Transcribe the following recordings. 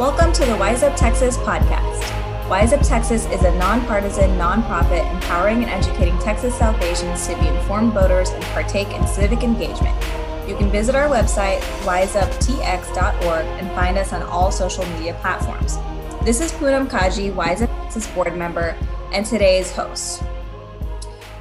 Welcome to the Wise Up Texas podcast. Wise Up Texas is a nonpartisan nonprofit empowering and educating Texas South Asians to be informed voters and partake in civic engagement. You can visit our website, wiseuptx.org, and find us on all social media platforms. This is Poonam Kaji, Wise Up Texas board member, and today's host.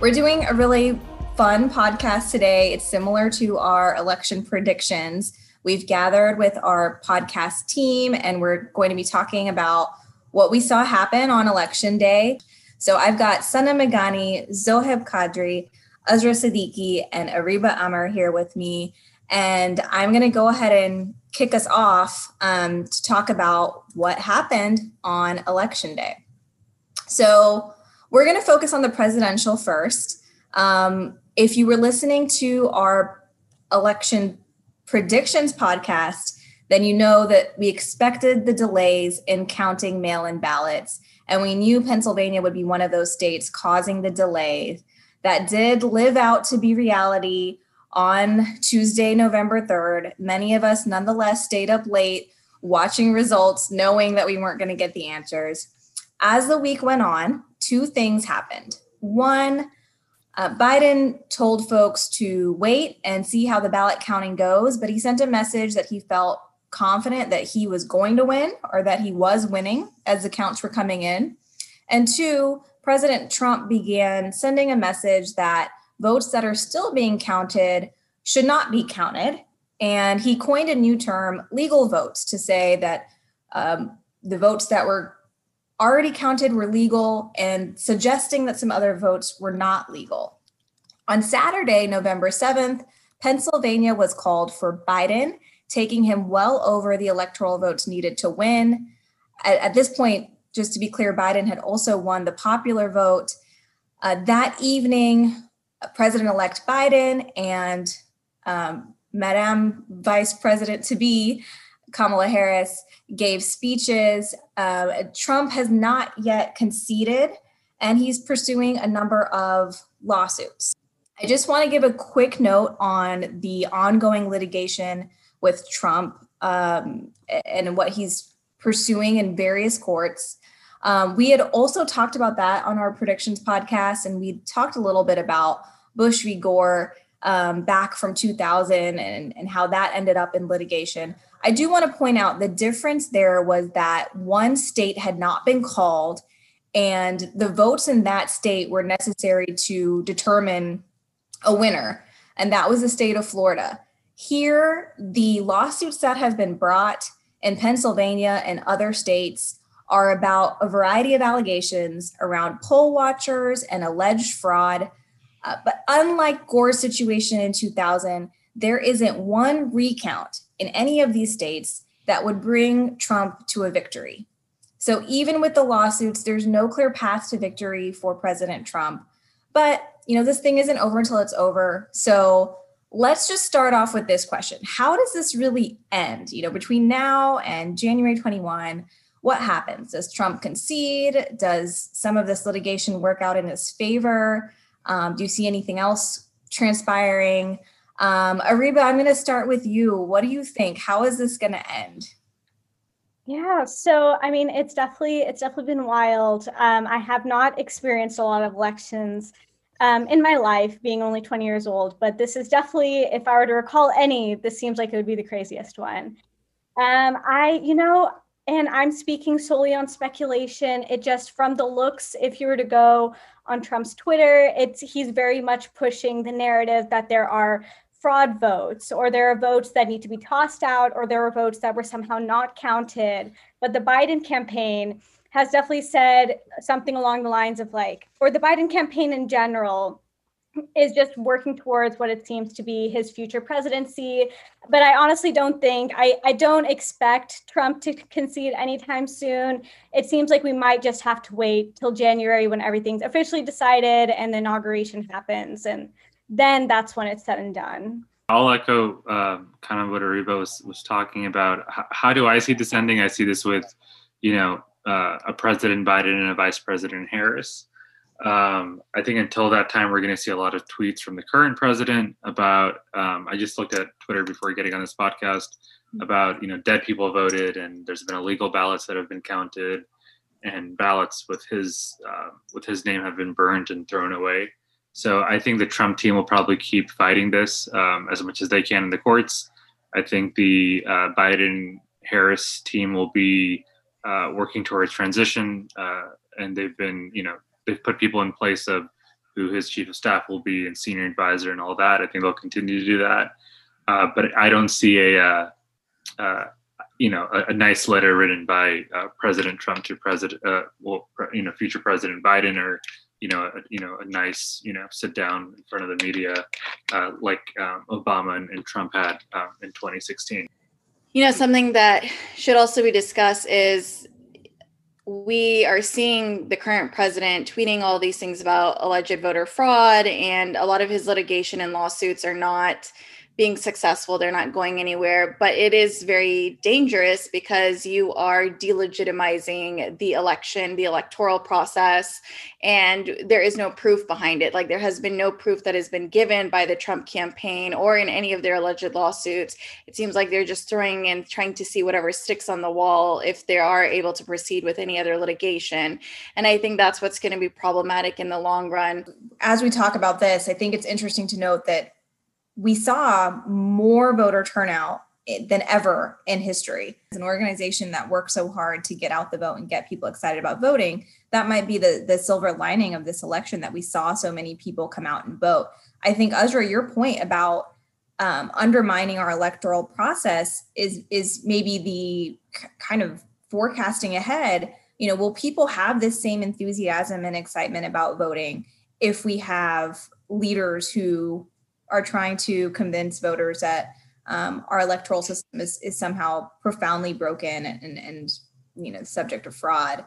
We're doing a really fun podcast today. It's similar to our election predictions. We've gathered with our podcast team and we're going to be talking about what we saw happen on election day. So I've got Sana Megani, Zoheb Kadri, Azra Siddiqui, and Ariba Amr here with me. And I'm going to go ahead and kick us off um, to talk about what happened on election day. So we're going to focus on the presidential first. Um, if you were listening to our election predictions podcast, then you know that we expected the delays in counting mail in ballots. And we knew Pennsylvania would be one of those states causing the delay that did live out to be reality on Tuesday, November 3rd. Many of us nonetheless stayed up late watching results, knowing that we weren't going to get the answers. As the week went on, two things happened. One, uh, Biden told folks to wait and see how the ballot counting goes, but he sent a message that he felt confident that he was going to win or that he was winning as the counts were coming in. And two, President Trump began sending a message that votes that are still being counted should not be counted. And he coined a new term, legal votes, to say that um, the votes that were already counted were legal and suggesting that some other votes were not legal. On Saturday, November 7th, Pennsylvania was called for Biden, taking him well over the electoral votes needed to win. At, at this point, just to be clear, Biden had also won the popular vote. Uh, that evening, President elect Biden and um, Madame Vice President to be Kamala Harris gave speeches. Uh, Trump has not yet conceded, and he's pursuing a number of lawsuits. I just want to give a quick note on the ongoing litigation with Trump um, and what he's pursuing in various courts. Um, we had also talked about that on our predictions podcast, and we talked a little bit about Bush v. Gore um, back from 2000 and, and how that ended up in litigation. I do want to point out the difference there was that one state had not been called, and the votes in that state were necessary to determine a winner, and that was the state of Florida. Here, the lawsuits that have been brought in Pennsylvania and other states are about a variety of allegations around poll watchers and alleged fraud. Uh, but unlike Gore's situation in 2000, there isn't one recount in any of these states that would bring Trump to a victory. So even with the lawsuits, there's no clear path to victory for President Trump. But, you know, this thing isn't over until it's over. So let's just start off with this question. How does this really end? You know, between now and January 21, what happens? Does Trump concede? Does some of this litigation work out in his favor? Um, do you see anything else transpiring? Um, Ariba, I'm going to start with you. What do you think? How is this going to end? Yeah, so I mean, it's definitely it's definitely been wild. Um, I have not experienced a lot of elections um, in my life, being only 20 years old, but this is definitely, if I were to recall any, this seems like it would be the craziest one. Um, I, you know, and I'm speaking solely on speculation. It just from the looks, if you were to go on Trump's Twitter, it's he's very much pushing the narrative that there are fraud votes or there are votes that need to be tossed out or there are votes that were somehow not counted. But the biden campaign has definitely said something along the lines of like or the biden campaign in general is just working towards what it seems to be his future presidency. But i honestly don't think i i don't expect trump to concede anytime soon. It seems like we might just have to wait till january when everything's officially decided and the inauguration happens. And then that's when it's said and done. I'll echo uh, kind of what Ariba was, was talking about. H- how do I see this ending? I see this with, you know, uh, a President Biden and a Vice President Harris. um, I think until that time, we're going to see a lot of tweets from the current president about. Um, I just looked at Twitter before getting on this podcast about you know dead people voted, and there's been illegal ballots that have been counted, and ballots with his uh, with his name have been burned and thrown away. So I think the Trump team will probably keep fighting this um, as much as they can in the courts. I think the uh, Biden Harris team will be uh, working towards transition, uh, and they've been you know they've put people in place of who his chief of staff will be and senior advisor and all that. I think they'll continue to do that. Uh, but I don't see a, uh, uh, you know, a, a, nice letter written by President Trump to President, well, you know, future President Biden, or you know, a, you know, a nice, you know, sit down in front of the media uh, like um, Obama and, and, Trump had um, in 2016. You know, something that should also be discussed is we are seeing the current president tweeting all these things about alleged voter fraud, and a lot of his litigation and lawsuits are not being successful. They're not going anywhere, but it is very dangerous because you are delegitimizing the election, the electoral process, and there is no proof behind it. Like there has been no proof that has been given by the Trump campaign or in any of their alleged lawsuits. It seems like they're just throwing and trying to see whatever sticks on the wall if they are able to proceed with any other litigation. And I think that's what's going to be problematic in the long run. As we talk about this, I think it's interesting to note that we saw more voter turnout than ever in history. As an organization that works so hard to get out the vote and get people excited about voting, that might be the, the silver lining of this election that we saw so many people come out and vote. I think, Azra, your point about um, undermining our electoral process is is maybe the kind of forecasting ahead. You know, will people have this same enthusiasm and excitement about voting if we have leaders who are trying to convince voters that um, our electoral system is, is somehow profoundly broken and, and you know subject to fraud.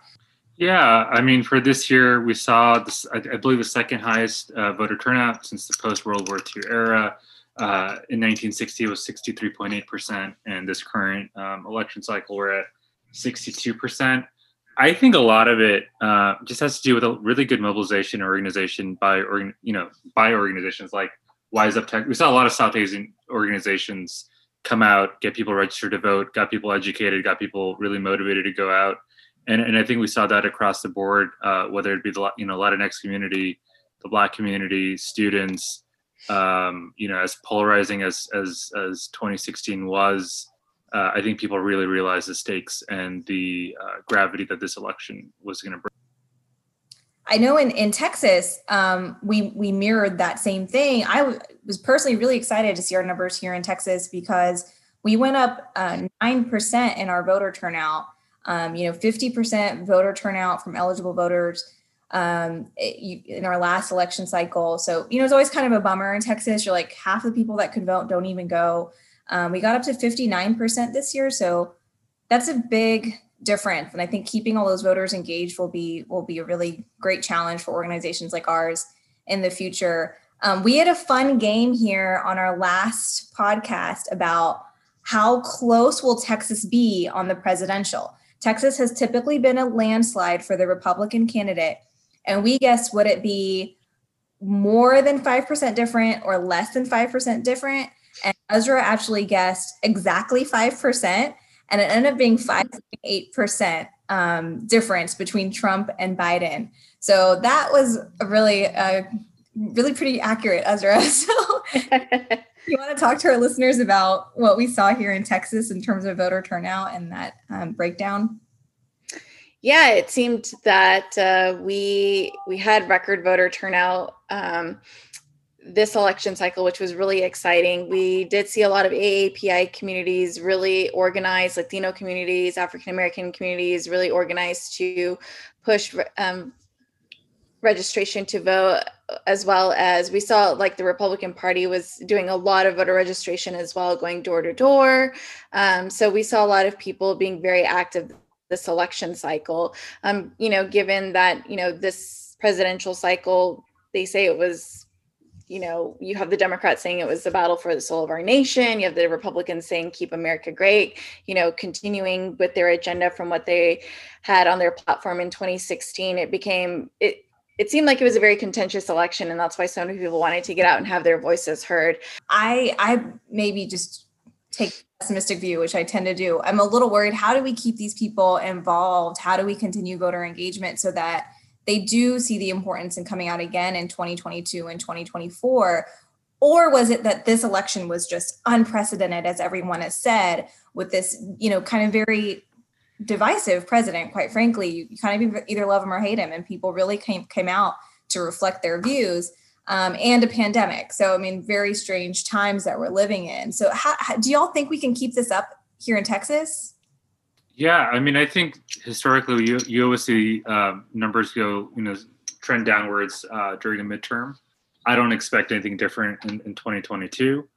Yeah, I mean, for this year, we saw this, I, believe the second highest uh, voter turnout since the post World War II era. Uh, in 1960, it was 63.8%, and this current um, election cycle, we're at 62%. I think a lot of it uh, just has to do with a really good mobilization organization by, or, you know, by organizations like Wise Up Tech. We saw a lot of South Asian organizations come out, get people registered to vote, got people educated, got people really motivated to go out, and and I think we saw that across the board, uh, whether it be the you know Latinx community, the Black community, students. Um, you know, as polarizing as as as 2016 was, uh, I think people really realized the stakes and the uh, gravity that this election was going to bring. I know in, in Texas, um, we we mirrored that same thing. I w- was personally really excited to see our numbers here in Texas because we went up uh, nine uh, percent in our voter turnout. Um, you know, fifty percent voter turnout from eligible voters um, it, you, in our last election cycle. So you know, it's always kind of a bummer in Texas. You're like half the people that could vote don't even go. Um, we got up to fifty nine percent this year, so that's a big difference. And I think keeping all those voters engaged will be will be a really great challenge for organizations like ours in the future. Um, we had a fun game here on our last podcast about how close will Texas be on the presidential. Texas has typically been a landslide for the Republican candidate, and we guessed would it be more than 5% different or less than 5% different? And Azra actually guessed exactly 5% and it ended up being 5.8% um, difference between Trump and Biden. So that was really, uh, really pretty accurate, Azra. So you want to talk to our listeners about what we saw here in Texas in terms of voter turnout and that um, breakdown? Yeah, it seemed that uh, we we had record voter turnout. Um, this election cycle, which was really exciting. We did see a lot of AAPI communities really organized, Latino communities, African American communities really organized to push um, registration to vote, as well as we saw like the Republican Party was doing a lot of voter registration as well, going door to door. Um, so we saw a lot of people being very active this election cycle. Um, you know, given that you know this presidential cycle, they say it was you know, you have the Democrats saying it was the battle for the soul of our nation. You have the Republicans saying keep America great, you know, continuing with their agenda from what they had on their platform in 2016. It became it it seemed like it was a very contentious election, and that's why so many people wanted to get out and have their voices heard. I I maybe just take a pessimistic view, which I tend to do. I'm a little worried. How do we keep these people involved? How do we continue voter engagement so that they do see the importance in coming out again in 2022 and 2024? Or was it that this election was just unprecedented, as everyone has said, with this, you know, kind of very divisive president, quite frankly. You, kind of either love him or hate him, and people really came came out to reflect their views. Um, and a pandemic. So, I mean, very strange times that we're living in. So, how, how, do y'all think we can keep this up here in Texas? Yeah, I mean, I think historically you, you always see uh, numbers go, you know, trend downwards uh, during a midterm. I don't expect anything different in, in 2022.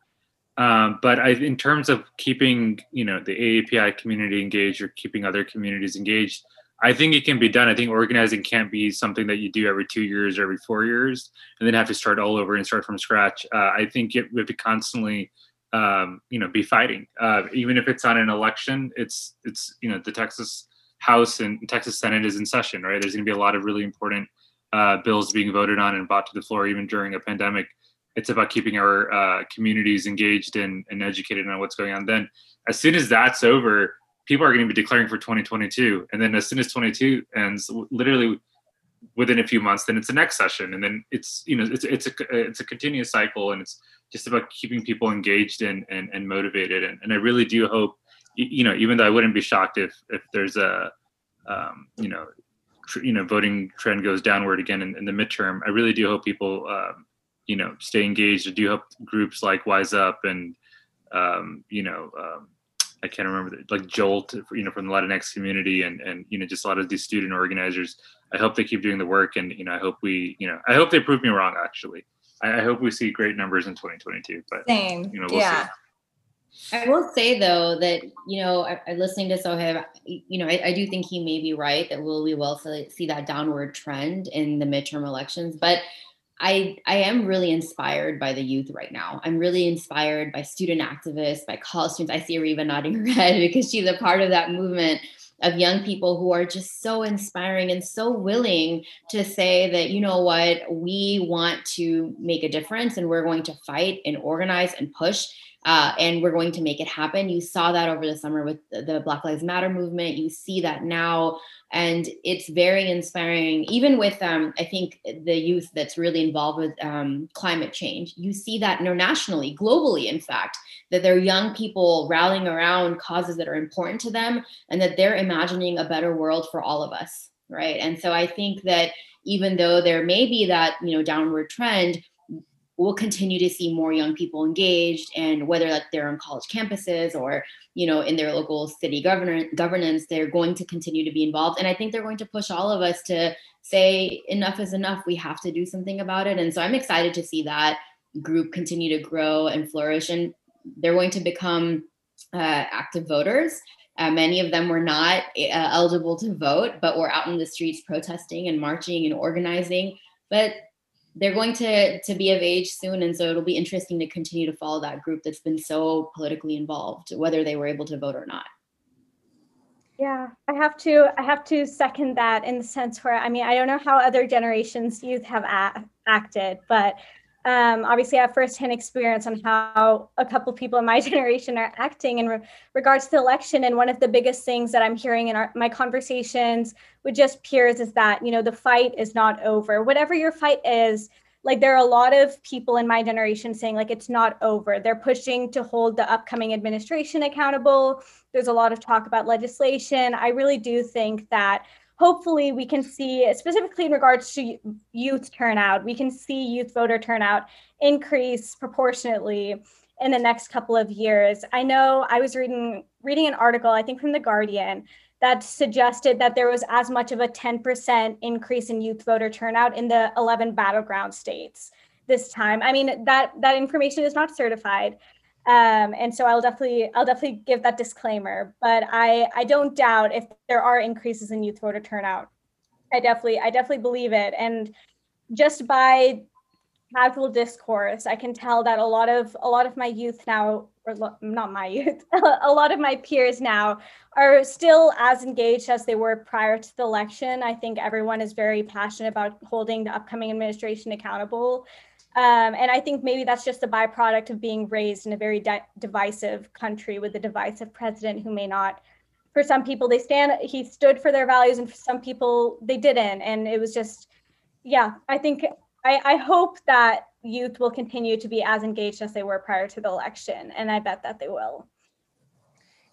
Um, but I, in terms of keeping, you know, the AAPI community engaged or keeping other communities engaged, I think it can be done. I think organizing can't be something that you do every two years or every four years and then have to start all over and start from scratch. Uh, I think it would be constantly, um, you know, be fighting. Uh, even if it's on an election, it's it's you know the Texas House and Texas Senate is in session, right? There's going to be a lot of really important uh, bills being voted on and brought to the floor even during a pandemic it's about keeping our uh, communities engaged and, and educated on what's going on. Then, as soon as that's over, people are going to be declaring for 2022, and then as soon as 22 ends, literally within a few months, then it's the next session, and then it's you know it's it's a it's a continuous cycle, and it's just about keeping people engaged and and, and motivated. And, and I really do hope, you know, even though I wouldn't be shocked if if there's a um, you know tr- you know voting trend goes downward again in, in the midterm, I really do hope people. Um, you know stay engaged. I do hope groups like Wise Up and um, you know um, I can't remember like Jolt, you know, from the Latinx community and and you know just a lot of these student organizers. I hope they keep doing the work, and you know I hope we you know I hope they prove me wrong. Actually, I, I hope we see great numbers in 2022. But same, you know, we'll yeah. See. I will say though that you know, I, I listening to Zoheb, you know, I, I, do think he may be right that we'll we will see that downward trend in the midterm elections. But I I am really inspired by the youth right now. I'm really inspired by student activists, by college students. I see Ariba nodding her head because she's a part of that movement of young people who are just so inspiring and so willing to say that you know what we want to make a difference and we're going to fight and organize and push uh, and we're going to make it happen. You saw that over the summer with the Black Lives Matter movement. You see that now and it's very inspiring even with um, i think the youth that's really involved with um, climate change you see that internationally globally in fact that they're young people rallying around causes that are important to them and that they're imagining a better world for all of us right? And so i think that even though there may be that you know downward trend we'll continue to see more young people engaged and whether that they're on college campuses or you know in their local city governor governance they're going to continue to be involved. And i think they're going to push all of us to say enough is enough we have to do something about it. And so i'm excited to see that group continue to grow and flourish. And they're going to become uh, active voters. Uh, many of them were not uh, eligible to vote but were out in the streets protesting and marching and organizing. But they're going to to be of age soon and so it'll be interesting to continue to follow that group that's been so politically involved whether they were able to vote or not. Yeah i have to i have to second that in the sense where i mean i don't know how other generations youth have a- acted but um, obviously I have firsthand experience on how a couple people in my generation are acting in re- regards to the election. And one of the biggest things that I'm hearing in our, my conversations with just peers is that, you know, the fight is not over. Whatever your fight is, like there are a lot of people in my generation saying like it's not over. They're pushing to hold the upcoming administration accountable. There's a lot of talk about legislation. I really do think that hopefully we can see, specifically in regards to youth turnout, we can see youth voter turnout increase proportionately in the next couple of years. I know I was reading reading an article, I think from the Guardian, that suggested that there was as much of a 10% increase in youth voter turnout in the 11 battleground states this time. I mean that that information is not certified, um, and so I'll definitely I'll definitely give that disclaimer. But I I don't doubt if there are increases in youth voter turnout. I definitely I definitely believe it, and just by casual discourse, I can tell that a lot of a lot of my youth now, or lo- not my youth, a lot of my peers now are still as engaged as they were prior to the election. I think everyone is very passionate about holding the upcoming administration accountable. Um, and I think maybe that's just a byproduct of being raised in a very di- divisive country with a divisive president who may not for some people they stand he stood for their values and for some people they didn't and it was just yeah i think I, I hope that youth will continue to be as engaged as they were prior to the election, and I bet that they will.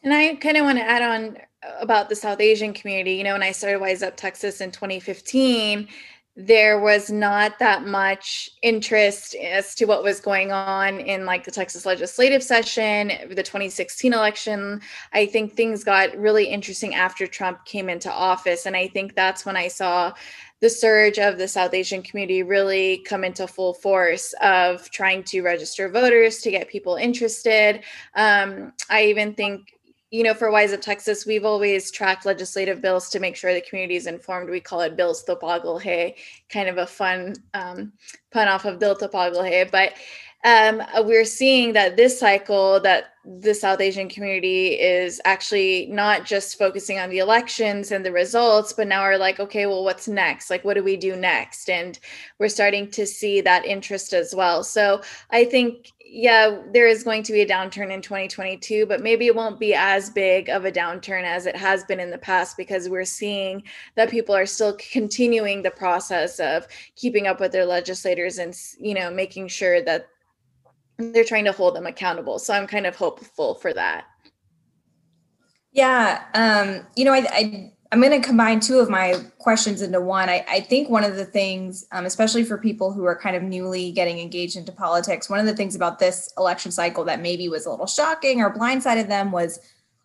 And I kind of want to add on about the South Asian community. You know, when I started Wise Up Texas in 2015, there was not that much interest as to what was going on in like the Texas legislative session, the 2016 election. I think things got really interesting after Trump came into office. And I think that's when I saw the surge of the South Asian community really come into full force of trying to register voters to get people interested. Um, I even think, you know, for Wise Up Texas, we've always tracked legislative bills to make sure the community is informed. We call it Bills To Pagal Hai, kind of a fun um, pun off of Dil To Pagal Hai. But um, we're seeing that this cycle that the south asian community is actually not just focusing on the elections and the results but now are like okay well what's next? Like what do we do next? And we're starting to see that interest as well. So i think yeah there is going to be a downturn in 2022 but maybe it won't be as big of a downturn as it has been in the past because we're seeing that people are still continuing the process of keeping up with their legislators and you know making sure that they're trying to hold them accountable. So I'm kind of hopeful for that. Yeah. Um, you know, I, I I'm going to combine two of my questions into one. I, I think one of the things, um, especially for people who are kind of newly getting engaged into politics, one of the things about this election cycle that maybe was a little shocking or blindsided them was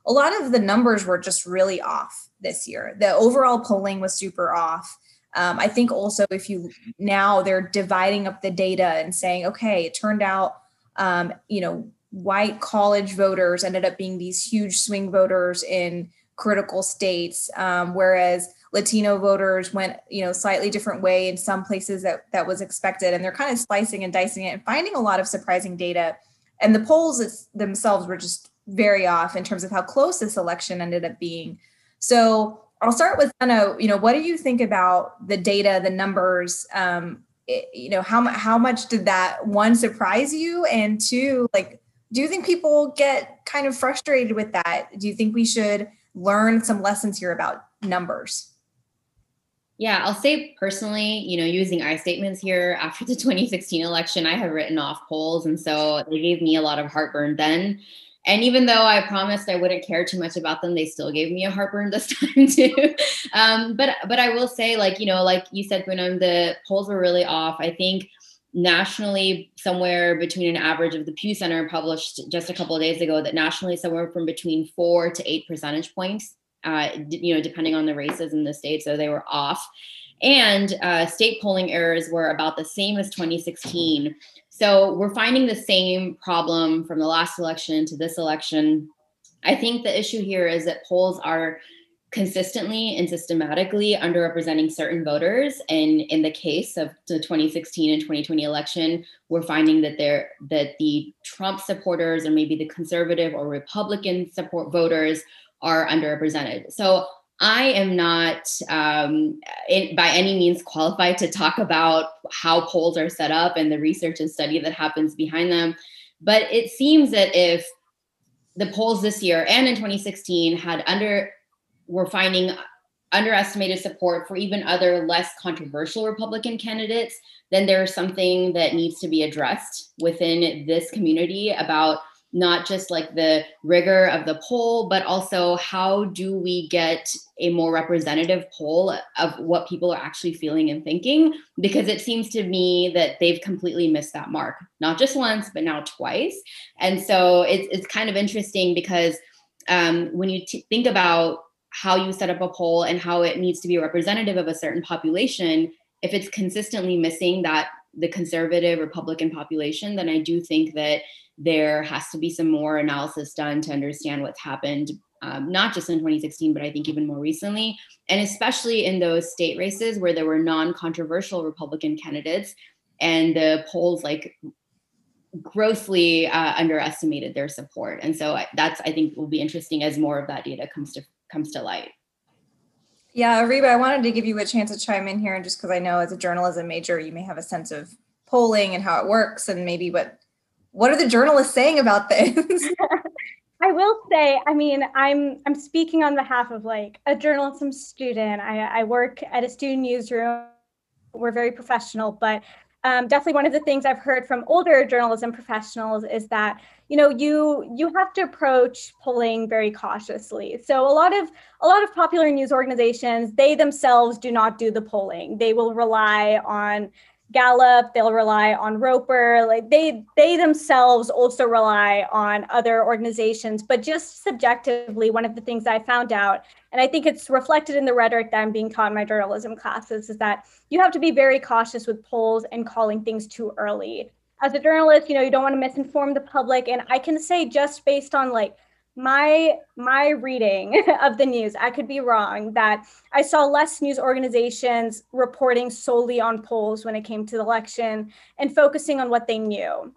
a lot of the numbers were just really off this year. The overall polling was super off. Um, I think also if you now they're dividing up the data and saying, okay, it turned out um, you know, white college voters ended up being these huge swing voters in critical states, um, whereas Latino voters went, you know, slightly different way in some places that that was expected, and they're kind of slicing and dicing it and finding a lot of surprising data. And the polls themselves were just very off in terms of how close this election ended up being. So I'll start with Sana. You know, what do you think about the data, the numbers? Um, you know how how much did that one surprise you? And two like do you think people get kind of frustrated with that? Do you think we should learn some lessons here about numbers? Yeah i'll say personally you know using i statements here after the 2016 election i have written off polls and so they gave me a lot of heartburn then and even though I promised I wouldn't care too much about them, they still gave me a heartburn this time too. um, but but I will say, like you know, like you said, Poonam, the polls were really off. I think nationally, somewhere between an average of the Pew Center published just a couple of days ago that nationally somewhere from between four to eight percentage points. Uh, you know, depending on the races in the state, so they were off. And uh, state polling errors were about the same as 2016. So we're finding the same problem from the last election to this election. I think the issue here is that polls are consistently and systematically underrepresenting certain voters and in the case of the 2016 and 2020 election we're finding that there that the trump supporters or maybe the conservative or republican support voters are underrepresented so I am not um, in, by any means qualified to talk about how polls are set up and the research and study that happens behind them. But it seems that if the polls this year and in 2016 had under, were finding underestimated support for even other less controversial Republican candidates, then there's something that needs to be addressed within this community about not just like the rigor of the poll, but also how do we get a more representative poll of what people are actually feeling and thinking? Because it seems to me that they've completely missed that mark, not just once, but now twice. And so it's, it's kind of interesting because um, when you t- think about how you set up a poll and how it needs to be representative of a certain population, if it's consistently missing that the conservative Republican population, then I do think that there has to be some more analysis done to understand what's happened, um, not just in 2016, but I think even more recently, and especially in those state races where there were non controversial Republican candidates. and the polls like grossly uh, underestimated their support. And so that's I think will be interesting as more of that data comes to comes to light. Yeah, Reba, I wanted to give you a chance to chime in here, and just because I know as a journalism major, you may have a sense of polling and how it works, and maybe what what are the journalists saying about this? I will say, I mean, I'm I'm speaking on behalf of like a journalism student. I, I work at a student newsroom. We're very professional, but um, definitely one of the things I've heard from older journalism professionals is that you know you you have to approach polling very cautiously. So a lot of a lot of popular news organizations they themselves do not do the polling. They will rely on Gallup, they'll rely on Roper, like they they themselves also rely on other organizations, but just subjectively one of the things I found out and I think it's reflected in the rhetoric that I'm being taught in my journalism classes is that you have to be very cautious with polls and calling things too early. As a journalist, you know, you don't want to misinform the public and I can say just based on like my my reading of the news i could be wrong that i saw less news organizations reporting solely on polls when it came to the election and focusing on what they knew.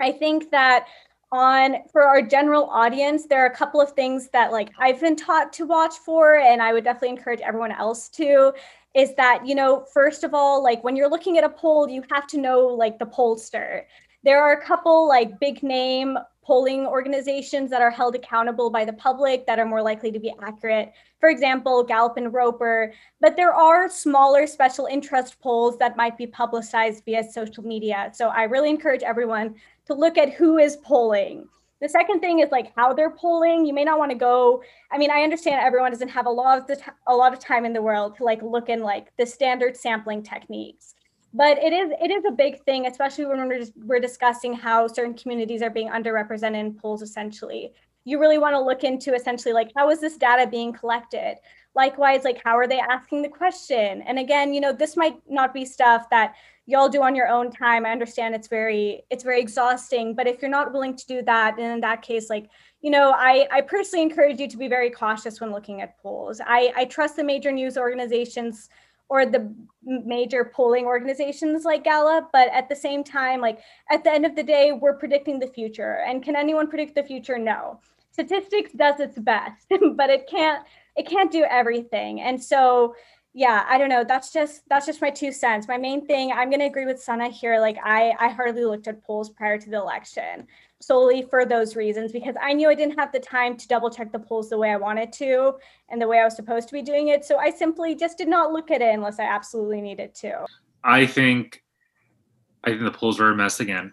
I think that on for our general audience there are a couple of things that like i've been taught to watch for and i would definitely encourage everyone else to is that you know first of all like when you're looking at a poll you have to know like the pollster there are a couple like big name polling organizations that are held accountable by the public that are more likely to be accurate. For example, Gallup and Roper, but there are smaller special interest polls that might be publicized via social media. So I really encourage everyone to look at who is polling. The second thing is like how they're polling. You may not want to go. I mean, I understand everyone doesn't have a lot of the t- a lot of time in the world to like look in like the standard sampling techniques but it is it is a big thing especially when we're, we're discussing how certain communities are being underrepresented in polls essentially you really want to look into essentially like how is this data being collected likewise like how are they asking the question and again you know this might not be stuff that y'all do on your own time i understand it's very it's very exhausting but if you're not willing to do that then in that case like you know i i personally encourage you to be very cautious when looking at polls i i trust the major news organizations or the major polling organizations like Gallup. But at the same time, like at the end of the day, we're predicting the future. And can anyone predict the future? No. Statistics does its best, but it can't it can't do everything. And so yeah, I don't know. That's just that's just my two cents. My main thing, I'm gonna agree with Sana here. Like I I hardly looked at polls prior to the election solely for those reasons because I knew I didn't have the time to double check the polls the way I wanted to and the way I was supposed to be doing it. So I simply just did not look at it unless I absolutely needed to. I think I think the polls were a mess again.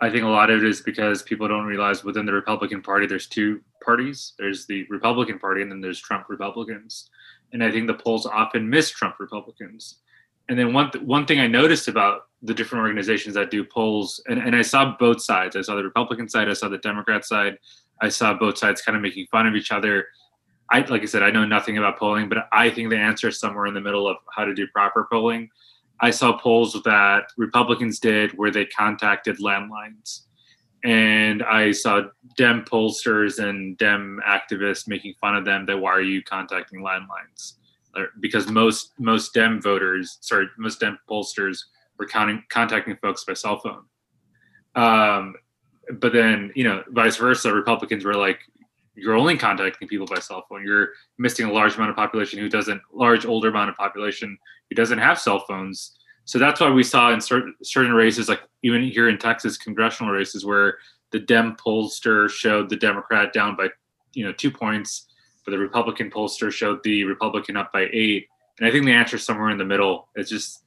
I think a lot of it is because people don't realize within the Republican Party there's two parties. There's the Republican Party and then there's Trump Republicans. And I think the polls often miss Trump Republicans. And then one th- one thing I noticed about the different organizations that do polls, and, and I saw both sides. I saw the Republican side, I saw the Democrat side. I saw both sides kind of making fun of each other. I like I said, I know nothing about polling, but I think the answer is somewhere in the middle of how to do proper polling. I saw polls that Republicans did where they contacted landlines. And I saw Dem pollsters and Dem activists making fun of them that why are you contacting landlines? Because most most Dem voters, sorry, most Dem pollsters were counting, contacting folks by cell phone. Um, but then, you know, vice versa, Republicans were like, you're only contacting people by cell phone. You're missing a large amount of population who doesn't, large older amount of population who doesn't have cell phones. So that's why we saw in certain certain races, like even here in Texas, congressional races, where the Dem pollster showed the Democrat down by, you know, two points, but the Republican pollster showed the Republican up by eight. And I think the answer is somewhere in the middle. It's just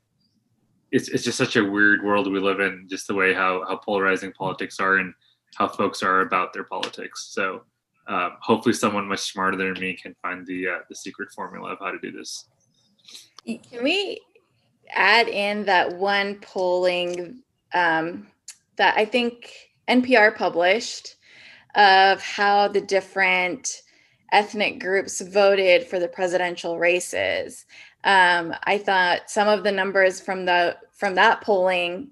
it's it's just such a weird world we live in, just the way how how polarizing politics are and how folks are about their politics. So um, hopefully, someone much smarter than me can find the uh, the secret formula of how to do this. Can we add in that one polling um, that I think NPR published of how the different ethnic groups voted for the presidential races? Um, I thought some of the numbers from the from that polling,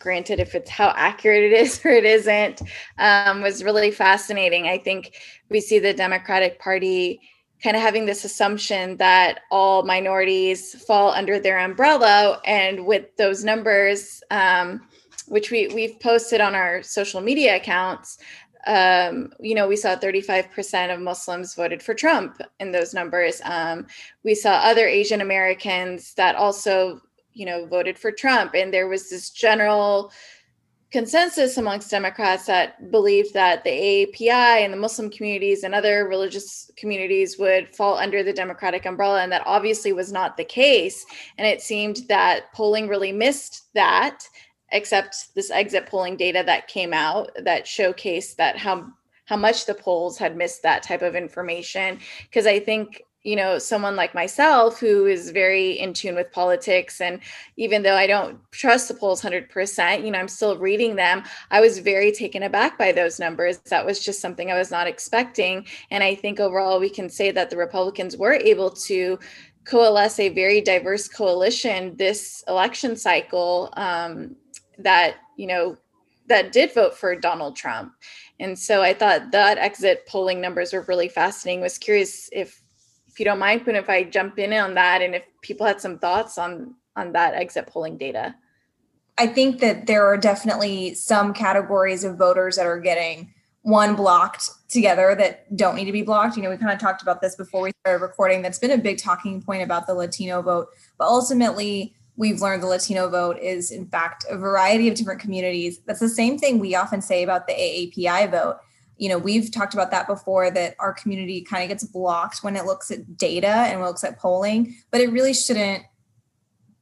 granted if it's how accurate it is or it isn't, um, was really fascinating. I think we see the Democratic Party kind of having this assumption that all minorities fall under their umbrella. And with those numbers, um, which we, we've posted on our social media accounts, um, you know, we saw 35% of Muslims voted for Trump in those numbers. Um, we saw other Asian Americans that also, you know, voted for Trump. And there was this general consensus amongst Democrats that believed that the AAPI and the Muslim communities and other religious communities would fall under the Democratic umbrella, and that obviously was not the case. And it seemed that polling really missed that, except this exit polling data that came out that showcased that how how much the polls had missed that type of information. Because I think you know someone like myself who is very in tune with politics and even though i don't trust the polls 100% you know i'm still reading them i was very taken aback by those numbers. That was just something i was not expecting. And i think overall we can say that the republicans were able to coalesce a very diverse coalition this election cycle um, that you know that did vote for donald trump. And so i thought that exit polling numbers were really fascinating. Was curious if if you don't mind, Poon, if I jump in on that and if people had some thoughts on on that exit polling data. I think that there are definitely some categories of voters that are getting one blocked together that don't need to be blocked. You know, we kind of talked about this before we started recording. That's been a big talking point about the Latino vote. But ultimately, we've learned the Latino vote is, in fact, a variety of different communities. That's the same thing we often say about the AAPI vote you know we've talked about that before that our community kind of gets blocked when it looks at data and looks at polling but it really shouldn't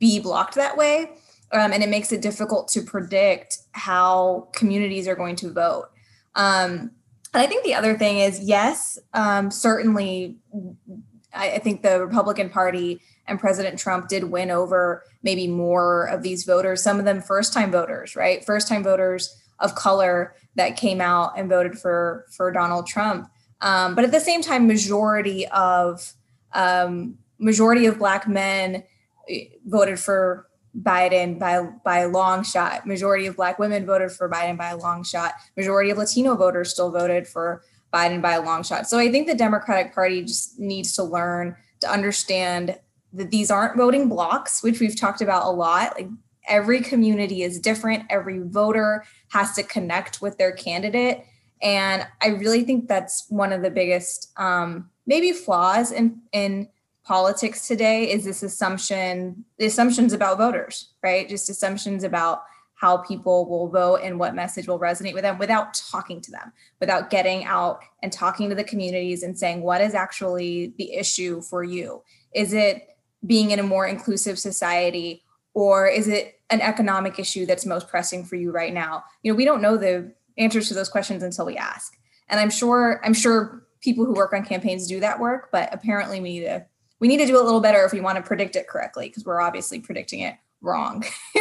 be blocked that way. Um, and it makes it difficult to predict how communities are going to vote. Um, and i think the other thing is yes um, certainly I, I think the republican party and president trump did win over maybe more of these voters some of them first time voters right? First time voters of color that came out and voted for for Donald Trump. Um, but at the same time, majority of um, majority of black men eh, voted for Biden by by a long shot. Majority of black women voted for Biden by a long shot. Majority of Latino voters still voted for Biden by a long shot. So I think the Democratic Party just needs to learn to understand that these aren't voting blocks, which we've talked about a lot. Like every community is different. Every voter has to connect with their candidate. And I really think that's one of the biggest um, maybe flaws in, in politics today is this assumption, the assumptions about voters, right? Just assumptions about how people will vote and what message will resonate with them without talking to them, without getting out and talking to the communities and saying, what is actually the issue for you? Is it being in a more inclusive society? Or is it an economic issue that's most pressing for you right now? You know we don't know the answers to those questions until we ask. And i'm sure i'm sure people who work on campaigns do that work but apparently we need to we need to do a little better if we want to predict it correctly because we're obviously predicting it wrong.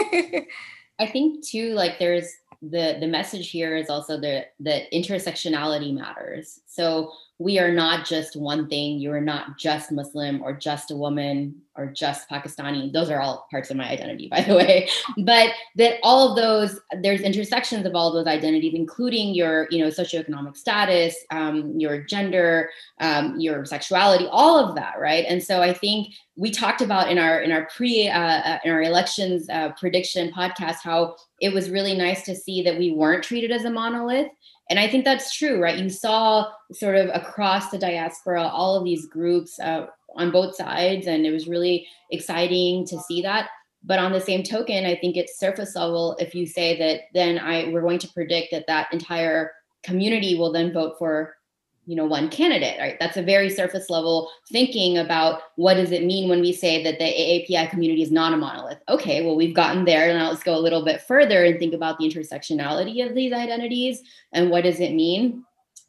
I think too like there's the the message here is also the the intersectionality matters. So we are not just one thing. You are not just Muslim or just a woman or just Pakistani. Those are all parts of my identity, by the way. But that all of those, there's intersections of all of those identities, including your, you know, socioeconomic status, um, your gender, um, your sexuality, all of that, right? And so I think we talked about in our in our pre uh, uh in our elections uh, prediction podcast how it was really nice to see that we weren't treated as a monolith and I think that's true, right? You saw sort of across the diaspora all of these groups uh, on both sides, and it was really exciting to see that. But on the same token, I think it's surface level if you say that then I we're going to predict that that entire community will then vote for you know one candidate right? That's a very surface level thinking about what does it mean when we say that the aapi community is not a monolith. Okay well we've gotten there. Now let's go a little bit further and think about the intersectionality of these identities and what does it mean.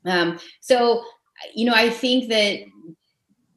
Um, so you know i think that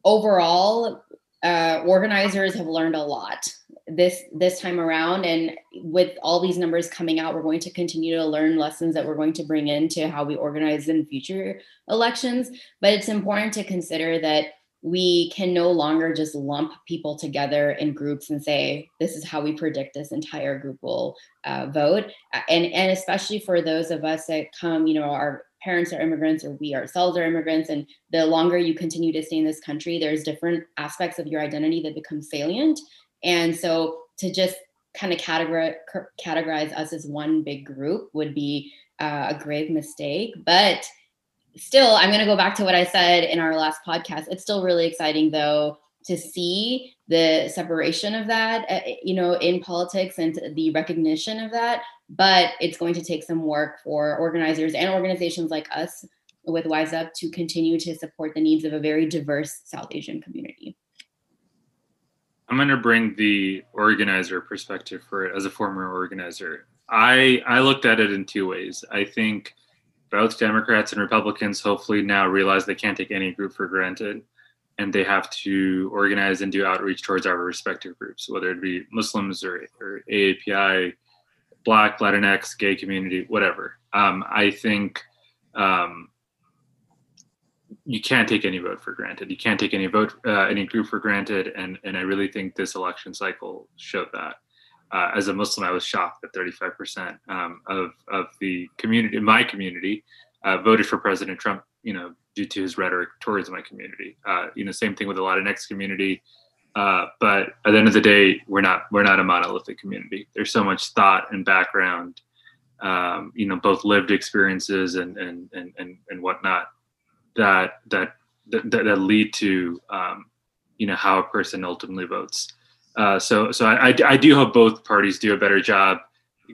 overall uh, organizers have learned a lot this this time around. And with all these numbers coming out we're going to continue to learn lessons that we're going to bring into how we organize in future elections. But it's important to consider that we can no longer just lump people together in groups and say this is how we predict this entire group will uh, vote. And and especially for those of us that come you know our parents are immigrants or we ourselves are immigrants. And the longer you continue to stay in this country there's different aspects of your identity that become salient and so to just kind of categorize categorize us as one big group would be uh, a grave mistake. But still i'm going to go back to what i said in our last podcast. It's still really exciting though to see the separation of that uh, you know in politics and the recognition of that. But it's going to take some work for organizers and organizations like us with wise up to continue to support the needs of a very diverse south asian community i'm going to bring the organizer perspective for it as a former organizer i i looked at it in two ways i think both democrats and republicans hopefully now realize they can't take any group for granted and they have to organize and do outreach towards our respective groups, whether it be Muslims or, or AAPI, Black, Latinx, gay community, whatever. Um, I think um, you can't take any vote for granted. You can't take any vote, uh, any group for granted, and and I really think this election cycle showed that. Uh, as a Muslim, I was shocked that 35% um, of of the community, in my community, uh, voted for President Trump. You know, due to his rhetoric towards my community. Uh, you know, same thing with a lot of Latinx community. Uh, but at the end of the day, we're not we're not a monolithic community. There's so much thought and background, um, you know, both lived experiences and and and and, and whatnot that that that, that lead to um, you know how a person ultimately votes. Uh, so so I, I, I do hope both parties do a better job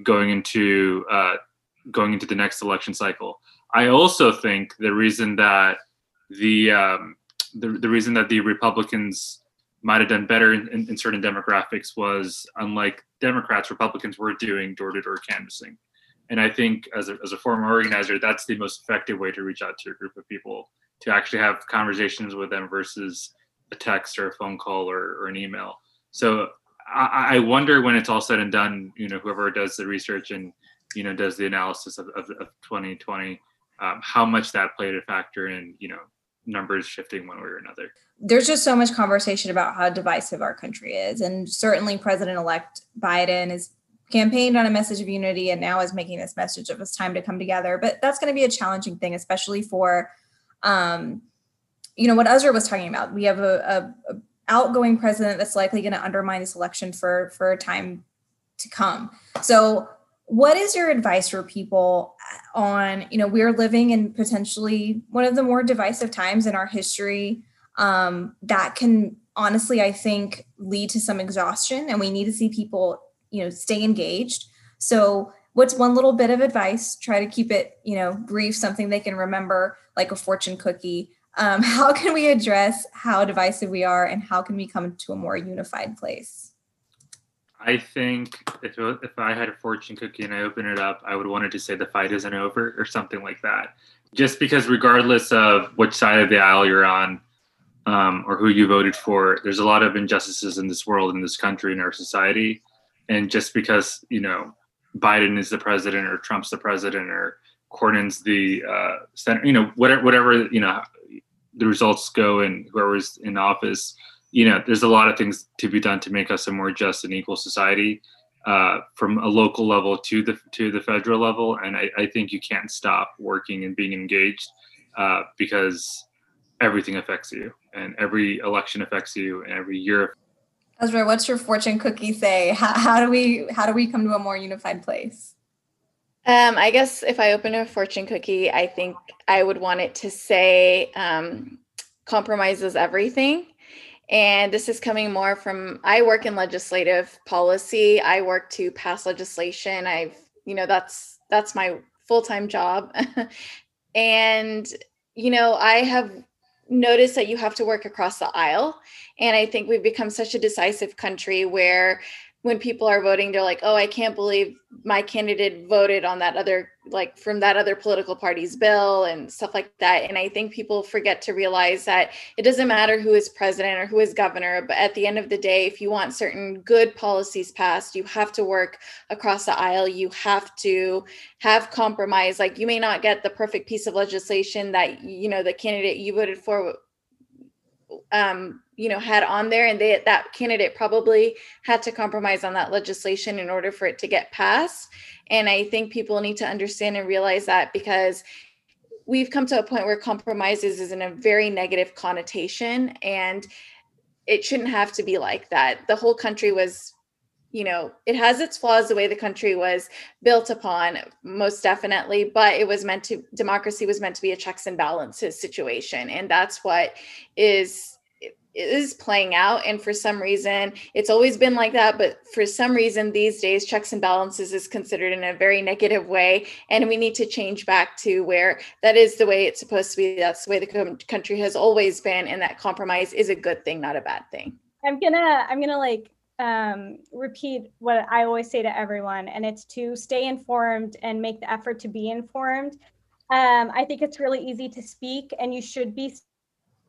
going into uh, going into the next election cycle. I also think the reason that the um, the, the reason that the Republicans might have done better in, in, in, certain demographics was unlike Democrats, Republicans were doing door to door canvassing. And I think as a, as a former organizer, that's the most effective way to reach out to a group of people to actually have conversations with them versus a text or a phone call or, or an email. So I, I wonder when it's all said and done, you know, whoever does the research and, you know, does the analysis of, of, of 2020, um, how much that played a factor in you know numbers shifting one way or another there's just so much conversation about how divisive our country is and certainly president-elect biden is campaigned on a message of unity and now is making this message of it's time to come together. But that's going to be a challenging thing especially for um, you know what Azra was talking about. We have a, a, a outgoing president that's likely going to undermine this election for for a time to come. So what is your advice for people on you know we're living in potentially one of the more divisive times in our history um, that can honestly i think lead to some exhaustion and we need to see people you know stay engaged so what's one little bit of advice try to keep it you know brief something they can remember like a fortune cookie um, how can we address how divisive we are and how can we come to a more unified place I think if if I had a fortune cookie and I open it up, I would want to say the fight isn't over or something like that. Just because, regardless of which side of the aisle you're on um, or who you voted for, there's a lot of injustices in this world, in this country, in our society. And just because you know Biden is the president or Trump's the president or Cornyn's the uh, senator, you know whatever whatever you know the results go and whoever's in office you know, there's a lot of things to be done to make us a more just and equal society, uh, from a local level to the to the federal level. And I, I think you can't stop working and being engaged uh, because everything affects you, and every election affects you, and every year. Azra, what's your fortune cookie say? How, how do we how do we come to a more unified place? Um, I guess if I open a fortune cookie, I think I would want it to say um, compromises everything. And this is coming more from I work in legislative policy. I work to pass legislation. I've, you know, that's that's my full-time job. and you know, I have noticed that you have to work across the aisle. And I think we've become such a decisive country where when people are voting they're like oh i can't believe my candidate voted on that other like from that other political party's bill and stuff like that. And i think people forget to realize that it doesn't matter who is president or who is governor but at the end of the day if you want certain good policies passed you have to work across the aisle. You have to have compromise. Like you may not get the perfect piece of legislation that you know the candidate you voted for um, you know had on there and they that candidate probably had to compromise on that legislation in order for it to get passed and i think people need to understand and realize that because we've come to a point where compromises is in a very negative connotation and it shouldn't have to be like that. The whole country was you know, it has its flaws the way the country was built upon, most definitely, but it was meant to, democracy was meant to be a checks and balances situation. And that's what is is playing out and for some reason it's always been like that but for some reason these days checks and balances is considered in a very negative way and we need to change back to where that is the way it's supposed to be that's the way the country has always been and that compromise is a good thing not a bad thing i'm gonna i'm gonna like um, repeat what I always say to everyone, and it's to stay informed and make the effort to be informed. Um, I think it's really easy to speak, and you should be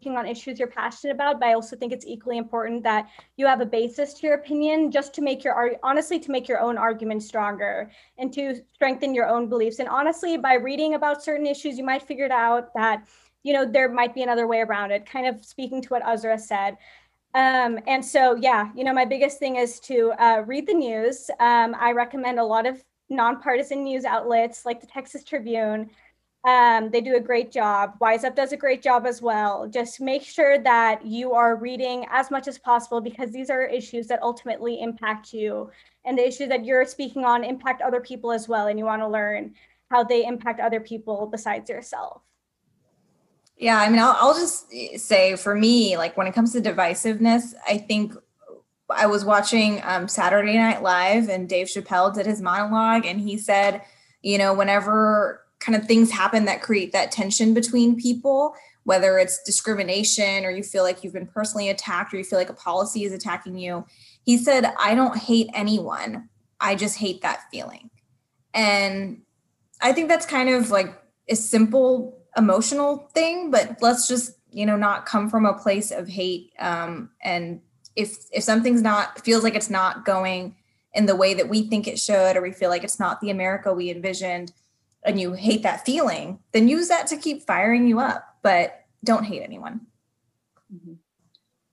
speaking on issues you're passionate about. But I also think it's equally important that you have a basis to your opinion, just to make your honestly to make your own argument stronger and to strengthen your own beliefs. And honestly, by reading about certain issues, you might figure out that you know there might be another way around it. Kind of speaking to what Azra said. Um, and so, yeah, you know, my biggest thing is to uh, read the news. Um, I recommend a lot of nonpartisan news outlets like the Texas Tribune. Um, they do a great job. Wise Up does a great job as well. Just make sure that you are reading as much as possible because these are issues that ultimately impact you. And the issues that you're speaking on impact other people as well. And you want to learn how they impact other people besides yourself. Yeah, I mean, I'll, I'll just say for me, like when it comes to divisiveness, I think I was watching um, Saturday Night Live and Dave Chappelle did his monologue, and he said, you know, whenever kind of things happen that create that tension between people, whether it's discrimination or you feel like you've been personally attacked or you feel like a policy is attacking you, he said, I don't hate anyone. I just hate that feeling. And I think that's kind of like a simple emotional thing, but let's just, you know, not come from a place of hate. Um, and if if something's not feels like it's not going in the way that we think it should, or we feel like it's not the America we envisioned, and you hate that feeling, then use that to keep firing you up. But don't hate anyone. Mm-hmm.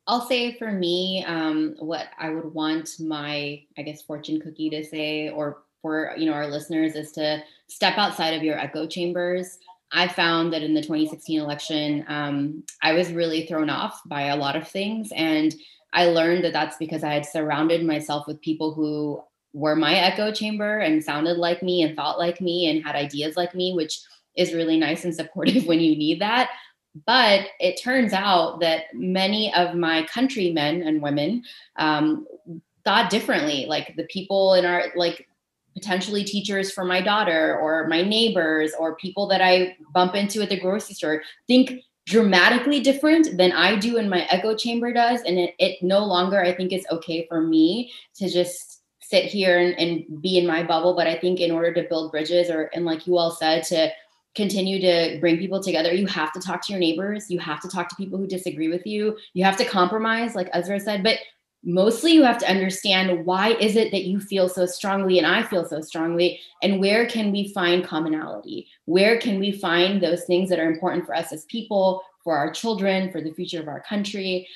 I'll say for me, um, what I would want my, I guess, fortune cookie to say, or for you know our listeners, is to step outside of your echo chambers. I found that in the 2016 election, um, I was really thrown off by a lot of things. And I learned that that's because I had surrounded myself with people who were my echo chamber and sounded like me and thought like me and had ideas like me, which is really nice and supportive when you need that. But it turns out that many of my countrymen and women um, thought differently. Like the people in our, like potentially teachers for my daughter or my neighbors or people that I bump into at the grocery store think dramatically different than I do and my echo chamber does. And it, it no longer, I think, is okay for me to just sit here and, and be in my bubble. But I think in order to build bridges or, and like you all said, to continue to bring people together, you have to talk to your neighbors. You have to talk to people who disagree with you. You have to compromise, like Azra said. But mostly you have to understand why is it that you feel so strongly and i feel so strongly and where can we find commonality where can we find those things that are important for us as people for our children for the future of our country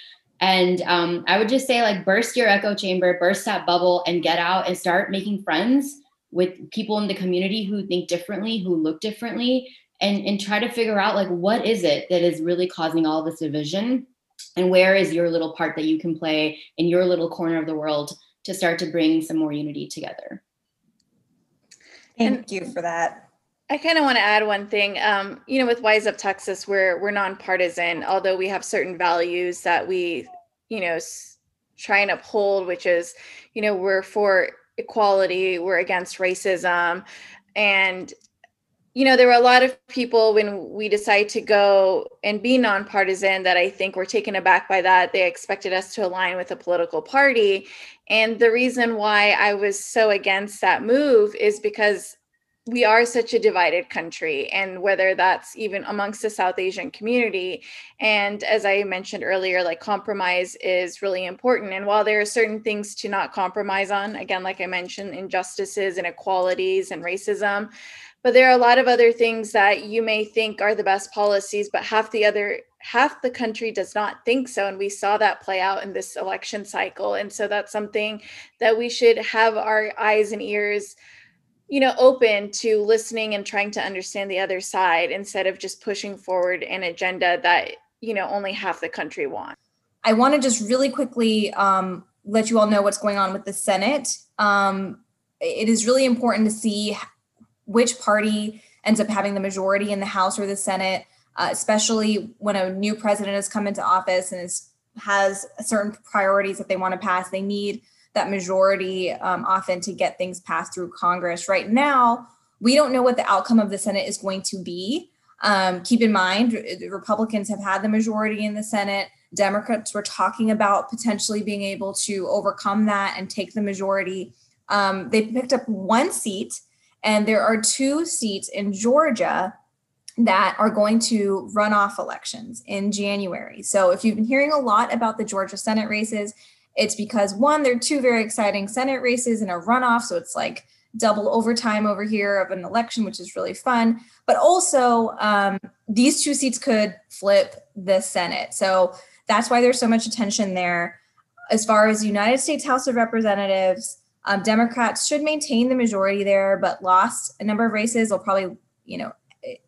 and um, i would just say like burst your echo chamber burst that bubble and get out and start making friends with people in the community who think differently who look differently and and try to figure out like what is it that is really causing all this division? And where is your little part that you can play in your little corner of the world to start to bring some more unity together? Thank and you for that. I kind of want to add one thing um, you know with wise up texas we're we're nonpartisan although we have certain values that we you know try and uphold which is you know we're for equality we're against racism and you know, there were a lot of people when we decided to go and be nonpartisan that I think were taken aback by that. They expected us to align with a political party. And the reason why I was so against that move is because we are such a divided country, and whether that's even amongst the South Asian community. And as I mentioned earlier, like compromise is really important. And while there are certain things to not compromise on, again, like I mentioned, injustices, inequalities, and racism, but there are a lot of other things that you may think are the best policies but half the other half the country does not think so and we saw that play out in this election cycle and so that's something that we should have our eyes and ears you know, open to listening and trying to understand the other side instead of just pushing forward an agenda that, you know, only half the country wants. I want to just really quickly um, let you all know what's going on with the Senate. Um, it is really important to see which party ends up having the majority in the House or the Senate, uh, especially when a new president has come into office and is, has certain priorities that they want to pass. They need that majority um, often to get things passed through Congress. Right now, we don't know what the outcome of the Senate is going to be. Um, keep in mind, the Republicans have had the majority in the Senate. Democrats were talking about potentially being able to overcome that and take the majority. Um, they picked up one seat, and there are two seats in Georgia that are going to runoff elections in January. So if you've been hearing a lot about the Georgia Senate races, it's because one, there are two very exciting Senate races and a runoff. So it's like double overtime over here of an election, which is really fun. But also, um, these two seats could flip the Senate. So that's why there's so much attention there. As far as United States House of Representatives, um, Democrats should maintain the majority there, but lost a number of races. They'll probably, you know,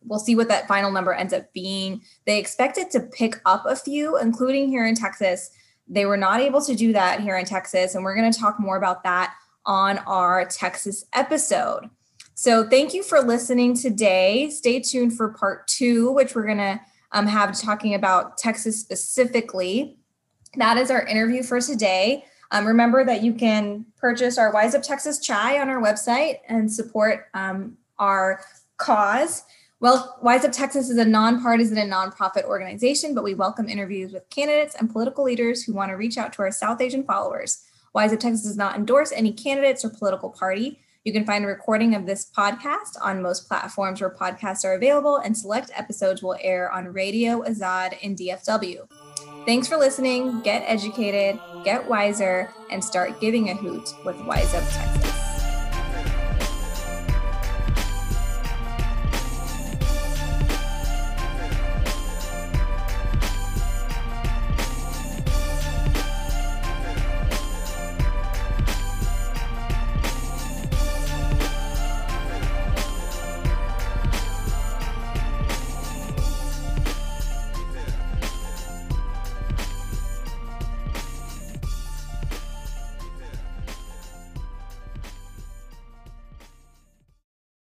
we'll see what that final number ends up being. They expect it to pick up a few, including here in Texas. They were not able to do that here in Texas, and we're going to talk more about that on our Texas episode. So, thank you for listening today. Stay tuned for part two, which we're going to um, have talking about Texas specifically. That is our interview for today. Um, remember that you can purchase our Wise Up Texas chai on our website and support um, our cause. Well, Wise Up Texas is a nonpartisan and nonprofit organization, but we welcome interviews with candidates and political leaders who want to reach out to our South Asian followers. Wise Up Texas does not endorse any candidates or political party. You can find a recording of this podcast on most platforms where podcasts are available, and select episodes will air on Radio Azad in DFW. Thanks for listening. Get educated, get wiser, and start giving a hoot with Wise Up Texas.